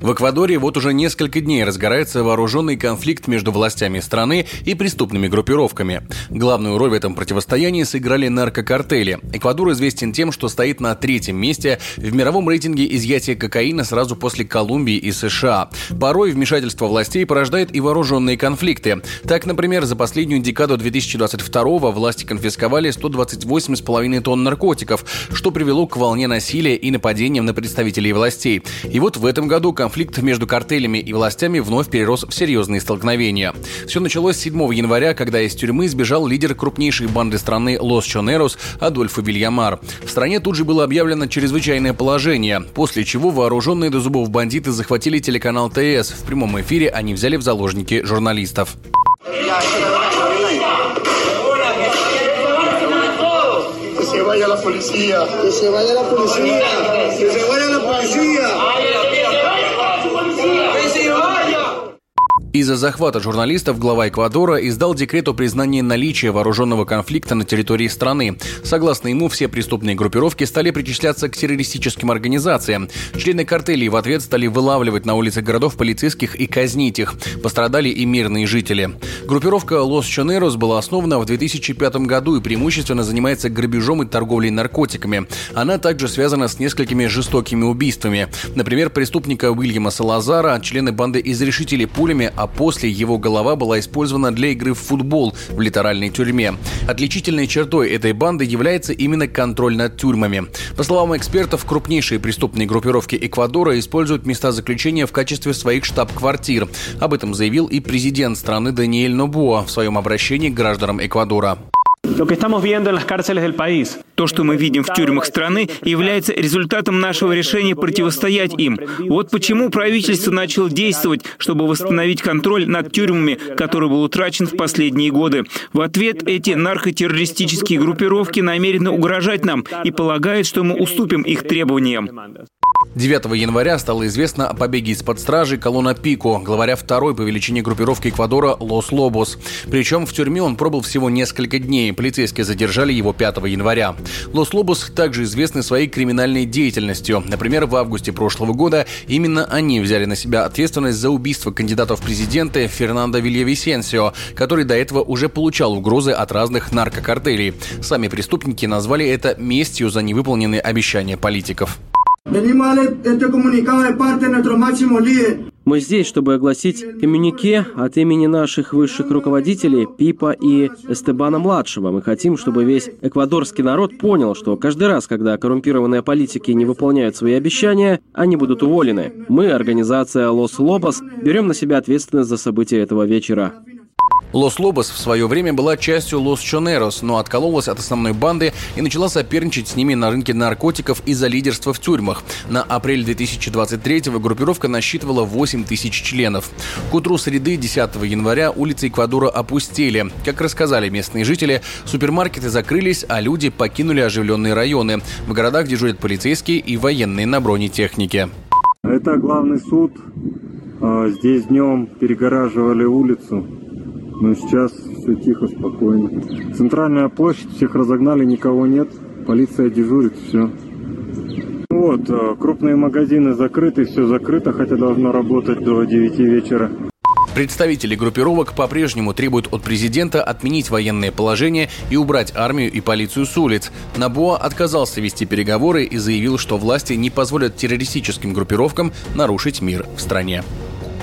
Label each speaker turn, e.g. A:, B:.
A: В Эквадоре вот уже несколько дней разгорается вооруженный конфликт между властями страны и преступными группировками. Главную роль в этом противостоянии сыграли наркокартели. Эквадор известен тем, что стоит на третьем месте в мировом рейтинге изъятия кокаина сразу после Колумбии и США. Порой вмешательство властей порождает и вооруженные конфликты. Так, например, за последнюю декаду 2022 власти конфисковали 128,5 тонн наркотиков, что привело к волне насилия и нападениям на представителей властей. И вот в этом году конфликт конфликт между картелями и властями вновь перерос в серьезные столкновения. Все началось 7 января, когда из тюрьмы сбежал лидер крупнейшей банды страны Лос Чонерос Адольфо Вильямар. В стране тут же было объявлено чрезвычайное положение, после чего вооруженные до зубов бандиты захватили телеканал ТС. В прямом эфире они взяли в заложники журналистов. Que se vaya la policía, que se vaya la policía, que se vaya la policía. Из-за захвата журналистов глава Эквадора издал декрет о признании наличия вооруженного конфликта на территории страны. Согласно ему, все преступные группировки стали причисляться к террористическим организациям. Члены картелей в ответ стали вылавливать на улице городов полицейских и казнить их. Пострадали и мирные жители. Группировка Лос Чонерос была основана в 2005 году и преимущественно занимается грабежом и торговлей наркотиками. Она также связана с несколькими жестокими убийствами. Например, преступника Уильяма Салазара члены банды изрешетили пулями, а после его голова была использована для игры в футбол в литеральной тюрьме. Отличительной чертой этой банды является именно контроль над тюрьмами. По словам экспертов, крупнейшие преступные группировки Эквадора используют места заключения в качестве своих штаб-квартир. Об этом заявил и президент страны Даниэль Нобуа в своем обращении к гражданам Эквадора.
B: То, что мы видим в тюрьмах страны, является результатом нашего решения противостоять им. Вот почему правительство начало действовать, чтобы восстановить контроль над тюрьмами, который был утрачен в последние годы. В ответ эти наркотеррористические группировки намерены угрожать нам и полагают, что мы уступим их требованиям.
A: 9 января стало известно о побеге из-под стражи Колона Пико, главаря второй по величине группировки Эквадора Лос Лобос. Причем в тюрьме он пробыл всего несколько дней. Полицейские задержали его 5 января. Лос Лобос также известны своей криминальной деятельностью. Например, в августе прошлого года именно они взяли на себя ответственность за убийство кандидата в президенты Фернандо Вильявисенсио, который до этого уже получал угрозы от разных наркокартелей. Сами преступники назвали это местью за невыполненные обещания политиков.
C: Мы здесь, чтобы огласить коммюнике от имени наших высших руководителей Пипа и Эстебана-младшего. Мы хотим, чтобы весь эквадорский народ понял, что каждый раз, когда коррумпированные политики не выполняют свои обещания, они будут уволены. Мы, организация Лос Лобос, берем на себя ответственность за события этого вечера.
A: Лос-Лобос в свое время была частью Лос-Чонерос, но откололась от основной банды и начала соперничать с ними на рынке наркотиков из-за лидерства в тюрьмах. На апрель 2023-го группировка насчитывала 8 тысяч членов. К утру среды 10 января улицы Эквадора опустели. Как рассказали местные жители, супермаркеты закрылись, а люди покинули оживленные районы. В городах дежурят полицейские и военные на бронетехнике.
D: Это главный суд. А, здесь днем перегораживали улицу но сейчас все тихо, спокойно. Центральная площадь, всех разогнали, никого нет. Полиция дежурит, все. Вот, э, крупные магазины закрыты, все закрыто, хотя должно работать до 9 вечера.
A: Представители группировок по-прежнему требуют от президента отменить военное положение и убрать армию и полицию с улиц. Набоа отказался вести переговоры и заявил, что власти не позволят террористическим группировкам нарушить мир в стране.